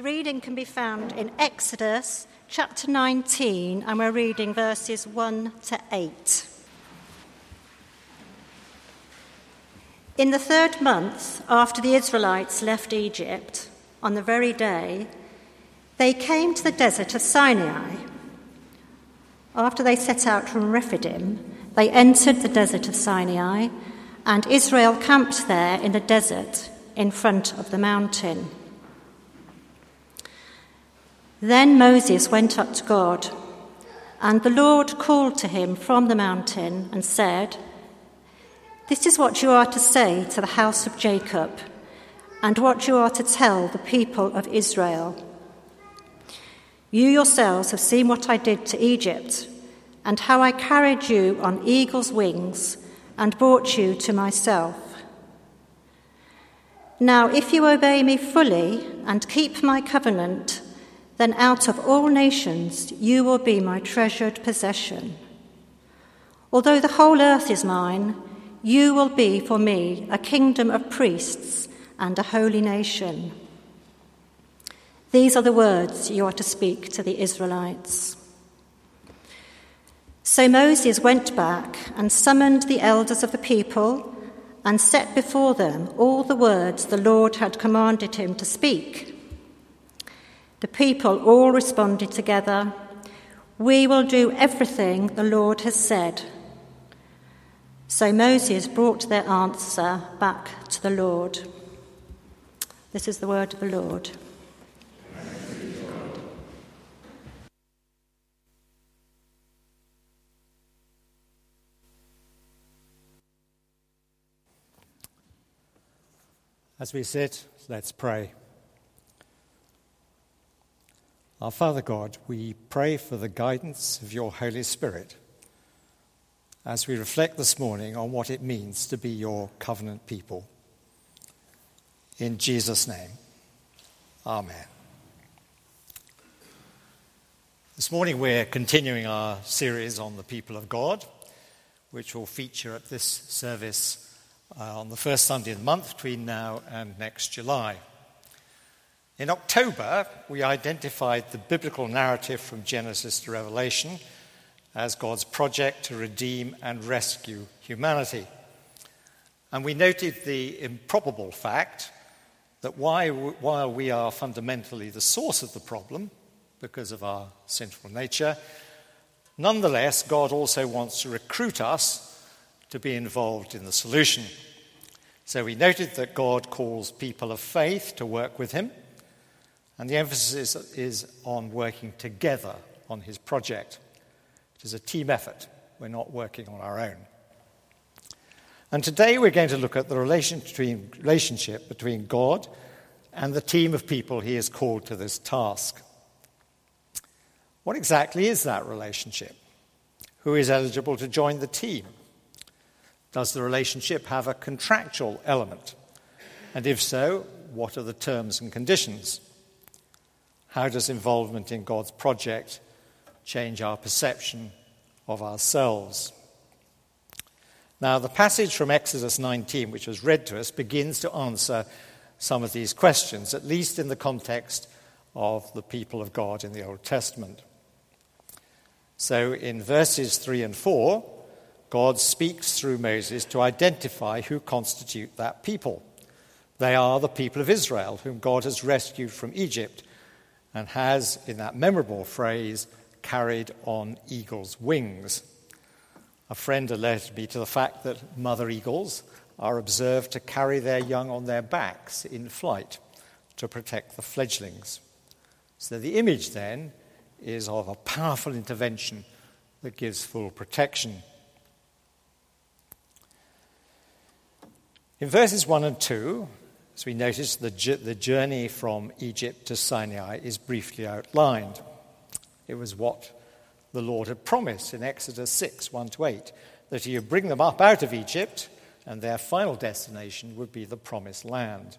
Reading can be found in Exodus chapter 19, and we're reading verses 1 to 8. In the third month after the Israelites left Egypt, on the very day, they came to the desert of Sinai. After they set out from Rephidim, they entered the desert of Sinai, and Israel camped there in the desert in front of the mountain. Then Moses went up to God, and the Lord called to him from the mountain and said, This is what you are to say to the house of Jacob, and what you are to tell the people of Israel. You yourselves have seen what I did to Egypt, and how I carried you on eagle's wings and brought you to myself. Now, if you obey me fully and keep my covenant, then out of all nations you will be my treasured possession. Although the whole earth is mine, you will be for me a kingdom of priests and a holy nation. These are the words you are to speak to the Israelites. So Moses went back and summoned the elders of the people and set before them all the words the Lord had commanded him to speak. The people all responded together, We will do everything the Lord has said. So Moses brought their answer back to the Lord. This is the word of the Lord. As we sit, let's pray. Our Father God, we pray for the guidance of your Holy Spirit as we reflect this morning on what it means to be your covenant people. In Jesus' name, Amen. This morning we're continuing our series on the people of God, which will feature at this service uh, on the first Sunday of the month between now and next July. In October, we identified the biblical narrative from Genesis to Revelation as God's project to redeem and rescue humanity. And we noted the improbable fact that while we are fundamentally the source of the problem, because of our sinful nature, nonetheless, God also wants to recruit us to be involved in the solution. So we noted that God calls people of faith to work with Him and the emphasis is on working together on his project. It is a team effort. We're not working on our own. And today we're going to look at the relationship between God and the team of people he has called to this task. What exactly is that relationship? Who is eligible to join the team? Does the relationship have a contractual element? And if so, what are the terms and conditions? How does involvement in God's project change our perception of ourselves? Now, the passage from Exodus 19, which was read to us, begins to answer some of these questions, at least in the context of the people of God in the Old Testament. So, in verses 3 and 4, God speaks through Moses to identify who constitute that people. They are the people of Israel, whom God has rescued from Egypt and has, in that memorable phrase, carried on eagle's wings. A friend alerted me to the fact that mother eagles are observed to carry their young on their backs in flight to protect the fledglings. So the image then is of a powerful intervention that gives full protection. In verses 1 and 2, as we notice, the, the journey from Egypt to Sinai is briefly outlined. It was what the Lord had promised in Exodus 6 1 to 8 that he would bring them up out of Egypt, and their final destination would be the promised land.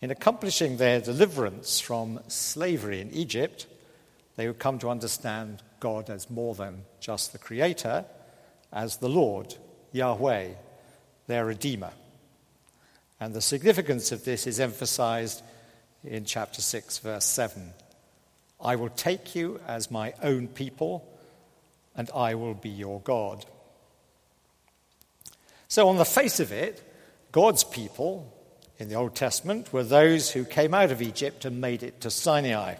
In accomplishing their deliverance from slavery in Egypt, they would come to understand God as more than just the Creator, as the Lord, Yahweh, their Redeemer. And the significance of this is emphasized in chapter 6, verse 7. I will take you as my own people, and I will be your God. So, on the face of it, God's people in the Old Testament were those who came out of Egypt and made it to Sinai.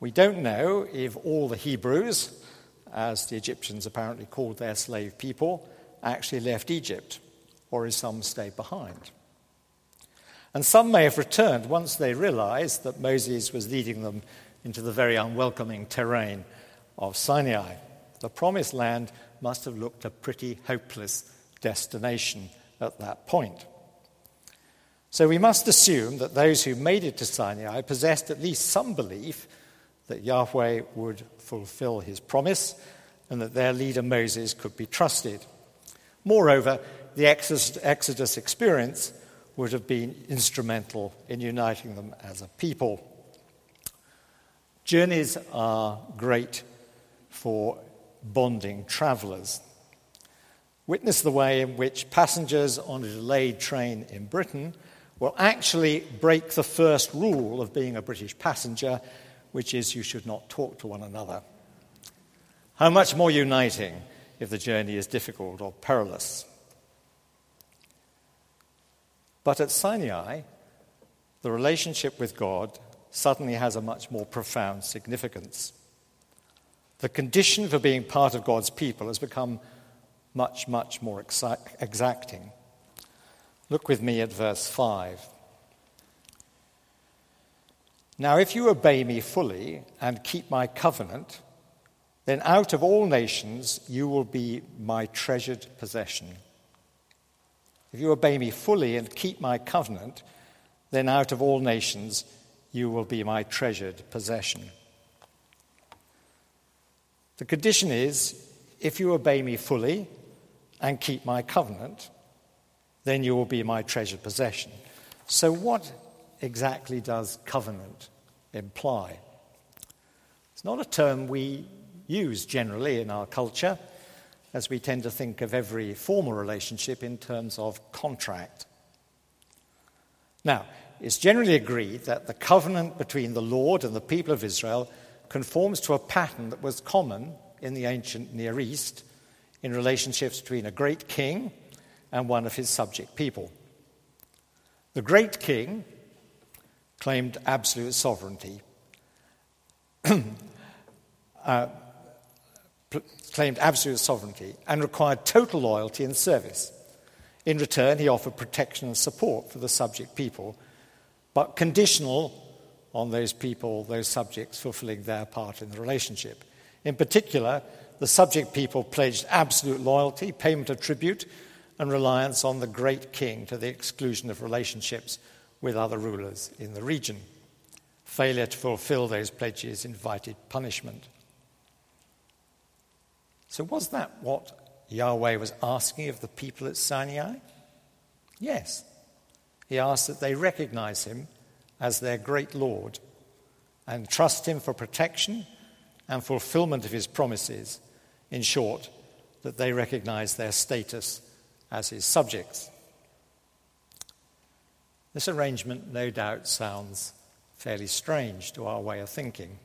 We don't know if all the Hebrews, as the Egyptians apparently called their slave people, actually left Egypt, or if some stayed behind. And some may have returned once they realized that Moses was leading them into the very unwelcoming terrain of Sinai. The promised land must have looked a pretty hopeless destination at that point. So we must assume that those who made it to Sinai possessed at least some belief that Yahweh would fulfill his promise and that their leader Moses could be trusted. Moreover, the Exodus experience would have been instrumental in uniting them as a people. Journeys are great for bonding travelers. Witness the way in which passengers on a delayed train in Britain will actually break the first rule of being a British passenger, which is you should not talk to one another. How much more uniting if the journey is difficult or perilous. But at Sinai, the relationship with God suddenly has a much more profound significance. The condition for being part of God's people has become much, much more exacting. Look with me at verse 5. Now, if you obey me fully and keep my covenant, then out of all nations you will be my treasured possession. If you obey me fully and keep my covenant, then out of all nations you will be my treasured possession. The condition is if you obey me fully and keep my covenant, then you will be my treasured possession. So, what exactly does covenant imply? It's not a term we use generally in our culture as we tend to think of every formal relationship in terms of contract. Now, it's generally agreed that the covenant between the Lord and the people of Israel conforms to a pattern that was common in the ancient Near East in relationships between a great king and one of his subject people. The great king claimed absolute sovereignty. uh, claimed absolute sovereignty and required total loyalty and service. In return, he offered protection and support for the subject people, but conditional on those people, those subjects, fulfilling their part in the relationship. In particular, the subject people pledged absolute loyalty, payment of tribute, and reliance on the great king to the exclusion of relationships with other rulers in the region. Failure to fulfill those pledges invited punishment. So, was that what Yahweh was asking of the people at Sinai? Yes. He asked that they recognize him as their great Lord and trust him for protection and fulfillment of his promises. In short, that they recognize their status as his subjects. This arrangement, no doubt, sounds fairly strange to our way of thinking.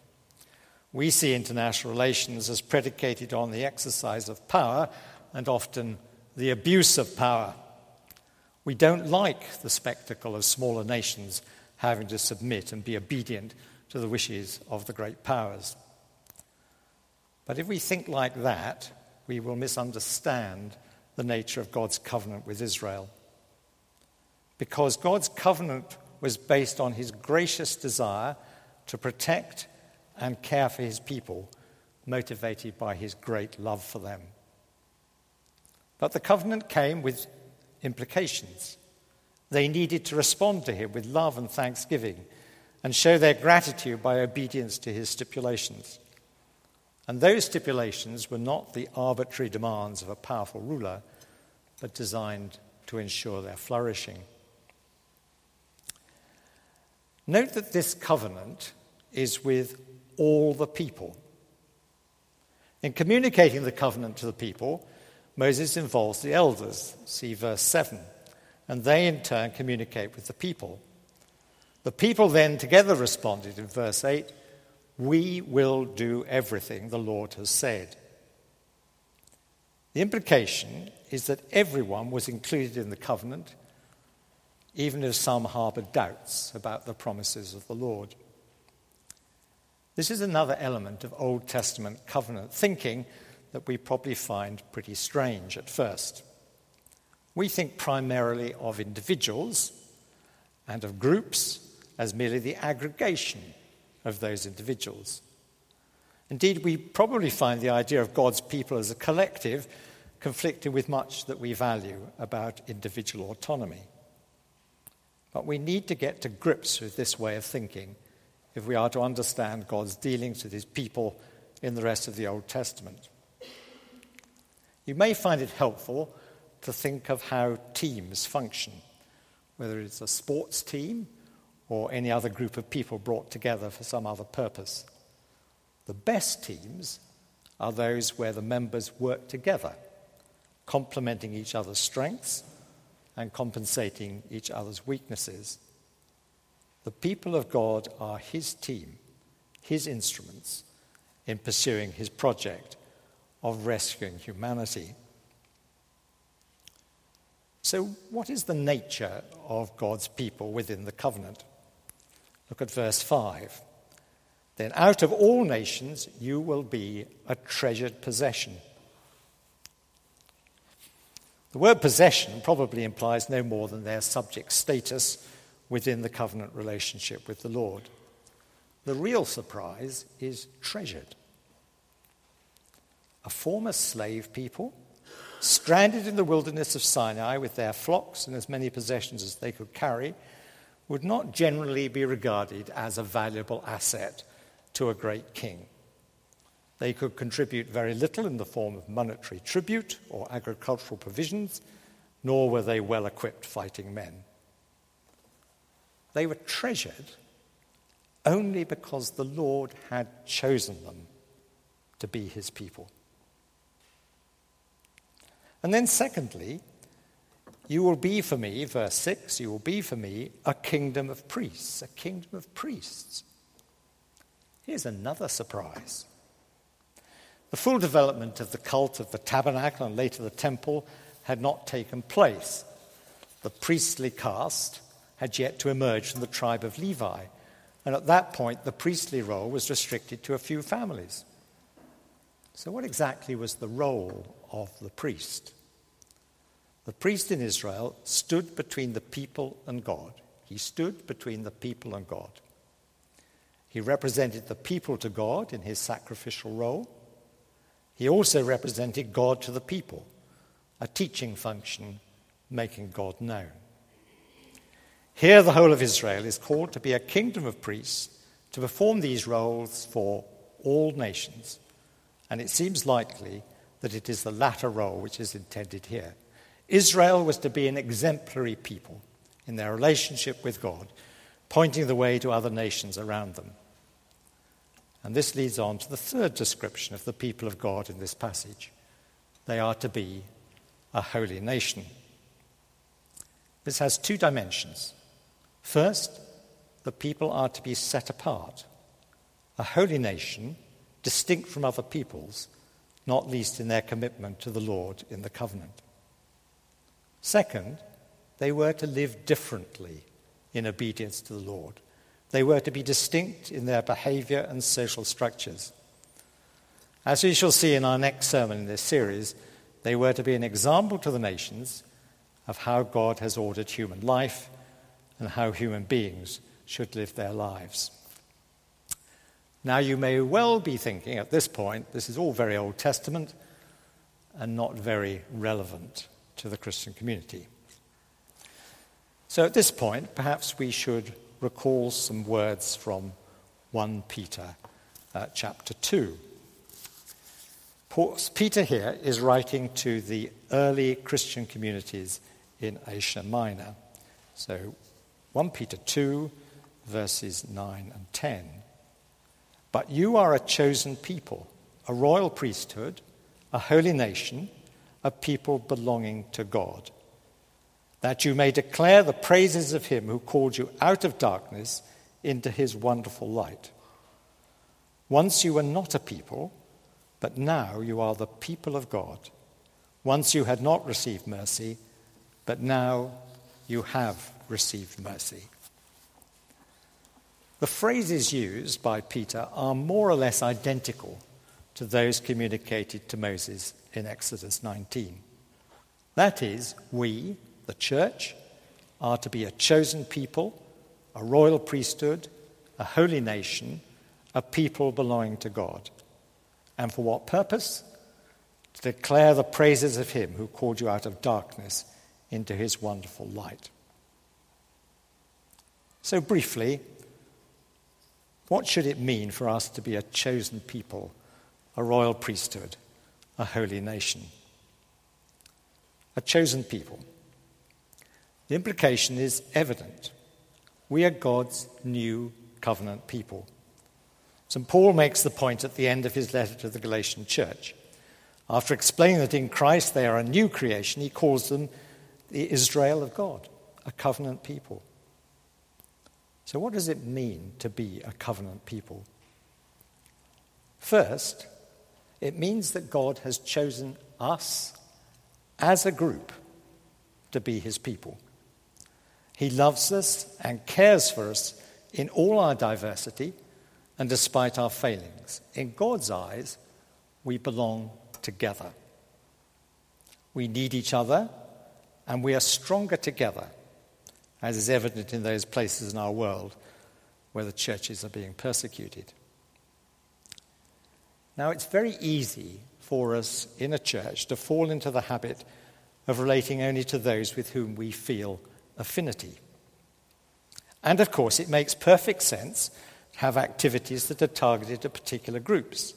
We see international relations as predicated on the exercise of power and often the abuse of power. We don't like the spectacle of smaller nations having to submit and be obedient to the wishes of the great powers. But if we think like that, we will misunderstand the nature of God's covenant with Israel. Because God's covenant was based on his gracious desire to protect and care for his people, motivated by his great love for them. But the covenant came with implications. They needed to respond to him with love and thanksgiving and show their gratitude by obedience to his stipulations. And those stipulations were not the arbitrary demands of a powerful ruler, but designed to ensure their flourishing. Note that this covenant is with all the people. In communicating the covenant to the people, Moses involves the elders, see verse 7, and they in turn communicate with the people. The people then together responded in verse 8 We will do everything the Lord has said. The implication is that everyone was included in the covenant, even if some harbored doubts about the promises of the Lord. This is another element of Old Testament covenant thinking that we probably find pretty strange at first. We think primarily of individuals and of groups as merely the aggregation of those individuals. Indeed, we probably find the idea of God's people as a collective conflicting with much that we value about individual autonomy. But we need to get to grips with this way of thinking if we are to understand God's dealings with his people in the rest of the Old Testament. You may find it helpful to think of how teams function, whether it's a sports team or any other group of people brought together for some other purpose. The best teams are those where the members work together, complementing each other's strengths and compensating each other's weaknesses. The people of God are His team, His instruments in pursuing His project of rescuing humanity. So, what is the nature of God's people within the covenant? Look at verse 5. Then out of all nations you will be a treasured possession. The word possession probably implies no more than their subject status within the covenant relationship with the Lord. The real surprise is treasured. A former slave people, stranded in the wilderness of Sinai with their flocks and as many possessions as they could carry, would not generally be regarded as a valuable asset to a great king. They could contribute very little in the form of monetary tribute or agricultural provisions, nor were they well equipped fighting men. They were treasured only because the Lord had chosen them to be his people. And then, secondly, you will be for me, verse 6, you will be for me a kingdom of priests, a kingdom of priests. Here's another surprise. The full development of the cult of the tabernacle and later the temple had not taken place. The priestly caste had yet to emerge from the tribe of Levi, and at that point the priestly role was restricted to a few families. So, what exactly was the role of the priest? The priest in Israel stood between the people and God. He stood between the people and God. He represented the people to God in his sacrificial role. He also represented God to the people, a teaching function making God known. Here, the whole of Israel is called to be a kingdom of priests to perform these roles for all nations. And it seems likely that it is the latter role which is intended here. Israel was to be an exemplary people in their relationship with God, pointing the way to other nations around them. And this leads on to the third description of the people of God in this passage. They are to be a holy nation. This has two dimensions. First, the people are to be set apart, a holy nation distinct from other peoples, not least in their commitment to the Lord in the covenant. Second, they were to live differently in obedience to the Lord. They were to be distinct in their behavior and social structures. As we shall see in our next sermon in this series, they were to be an example to the nations of how God has ordered human life and how human beings should live their lives. Now, you may well be thinking at this point, this is all very Old Testament and not very relevant to the Christian community. So, at this point, perhaps we should recall some words from 1 Peter uh, chapter 2. Peter here is writing to the early Christian communities in Asia Minor. So 1 Peter 2, verses 9 and 10. But you are a chosen people, a royal priesthood, a holy nation, a people belonging to God, that you may declare the praises of him who called you out of darkness into his wonderful light. Once you were not a people, but now you are the people of God. Once you had not received mercy, but now you have received mercy. The phrases used by Peter are more or less identical to those communicated to Moses in Exodus 19. That is, we, the church, are to be a chosen people, a royal priesthood, a holy nation, a people belonging to God. And for what purpose? To declare the praises of Him who called you out of darkness into His wonderful light. So, briefly, what should it mean for us to be a chosen people, a royal priesthood, a holy nation? A chosen people. The implication is evident. We are God's new covenant people. St. Paul makes the point at the end of his letter to the Galatian church. After explaining that in Christ they are a new creation, he calls them the Israel of God, a covenant people. So, what does it mean to be a covenant people? First, it means that God has chosen us as a group to be his people. He loves us and cares for us in all our diversity and despite our failings. In God's eyes, we belong together. We need each other and we are stronger together, as is evident in those places in our world where the churches are being persecuted. Now, it's very easy for us in a church to fall into the habit of relating only to those with whom we feel affinity. And of course, it makes perfect sense to have activities that are targeted at particular groups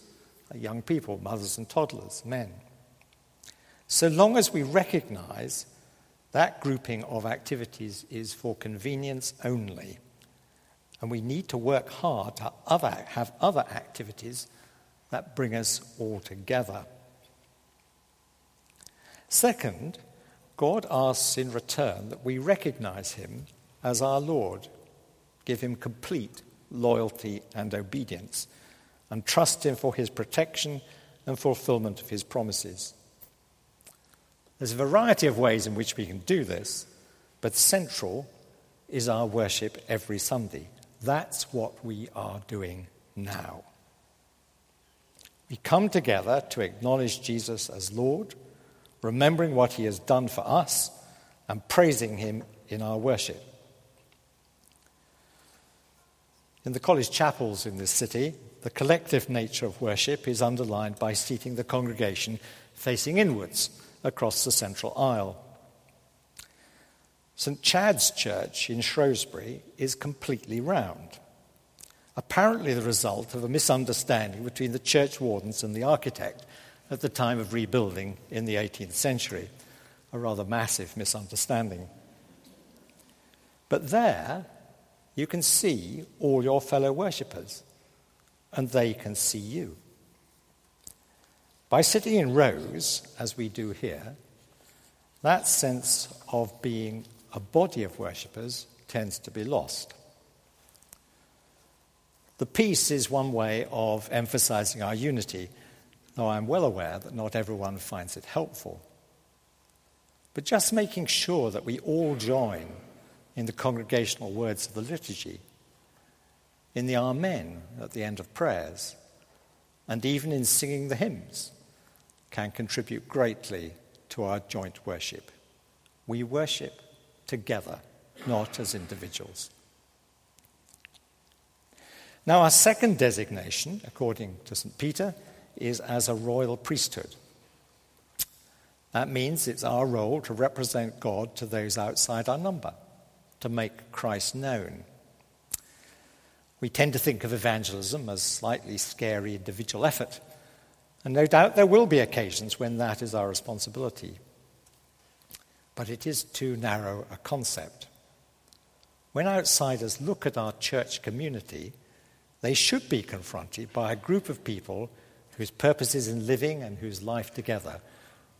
like young people, mothers and toddlers, men. So long as we recognize that grouping of activities is for convenience only, and we need to work hard to other, have other activities that bring us all together. Second, God asks in return that we recognize him as our Lord, give him complete loyalty and obedience, and trust him for his protection and fulfillment of his promises. There's a variety of ways in which we can do this, but central is our worship every Sunday. That's what we are doing now. We come together to acknowledge Jesus as Lord remembering what he has done for us and praising him in our worship. In the college chapels in this city, the collective nature of worship is underlined by seating the congregation facing inwards across the central aisle. St. Chad's Church in Shrewsbury is completely round, apparently the result of a misunderstanding between the church wardens and the architect at the time of rebuilding in the 18th century, a rather massive misunderstanding. But there, you can see all your fellow worshippers, and they can see you. By sitting in rows, as we do here, that sense of being a body of worshippers tends to be lost. The peace is one way of emphasizing our unity though I'm well aware that not everyone finds it helpful. But just making sure that we all join in the congregational words of the liturgy, in the Amen at the end of prayers, and even in singing the hymns, can contribute greatly to our joint worship. We worship together, not as individuals. Now, our second designation, according to St. Peter, is as a royal priesthood. That means it's our role to represent God to those outside our number, to make Christ known. We tend to think of evangelism as slightly scary individual effort, and no doubt there will be occasions when that is our responsibility. But it is too narrow a concept. When outsiders look at our church community, they should be confronted by a group of people whose purposes in living and whose life together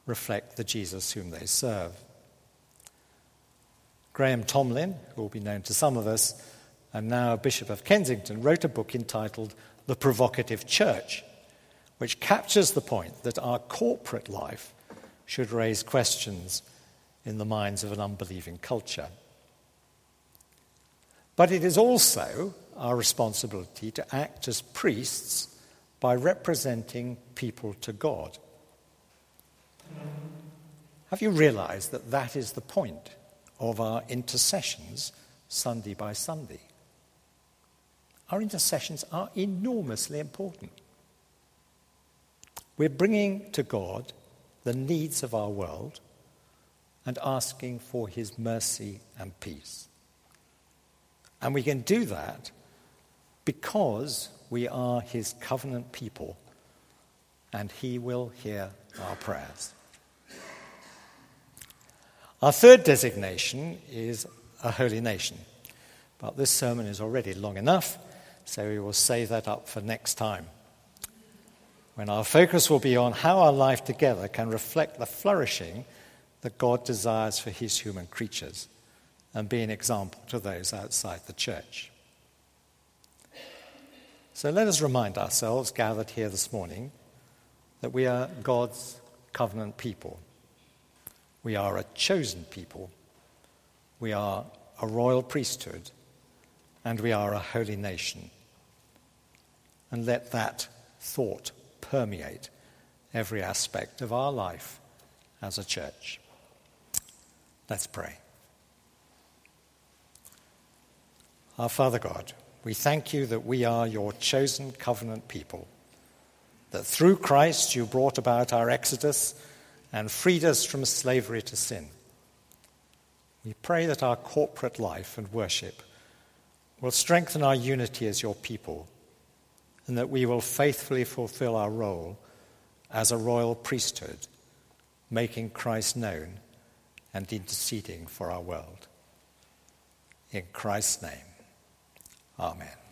reflect the Jesus whom they serve. Graham Tomlin, who will be known to some of us, and now Bishop of Kensington, wrote a book entitled The Provocative Church, which captures the point that our corporate life should raise questions in the minds of an unbelieving culture. But it is also our responsibility to act as priests by representing people to God. Have you realized that that is the point of our intercessions Sunday by Sunday? Our intercessions are enormously important. We're bringing to God the needs of our world and asking for his mercy and peace. And we can do that because we are his covenant people and he will hear our prayers. Our third designation is a holy nation. But this sermon is already long enough, so we will save that up for next time. When our focus will be on how our life together can reflect the flourishing that God desires for his human creatures and be an example to those outside the church. So let us remind ourselves, gathered here this morning, that we are God's covenant people. We are a chosen people. We are a royal priesthood. And we are a holy nation. And let that thought permeate every aspect of our life as a church. Let's pray. Our Father God, we thank you that we are your chosen covenant people, that through Christ you brought about our exodus and freed us from slavery to sin. We pray that our corporate life and worship will strengthen our unity as your people, and that we will faithfully fulfill our role as a royal priesthood, making Christ known and interceding for our world. In Christ's name. Amen.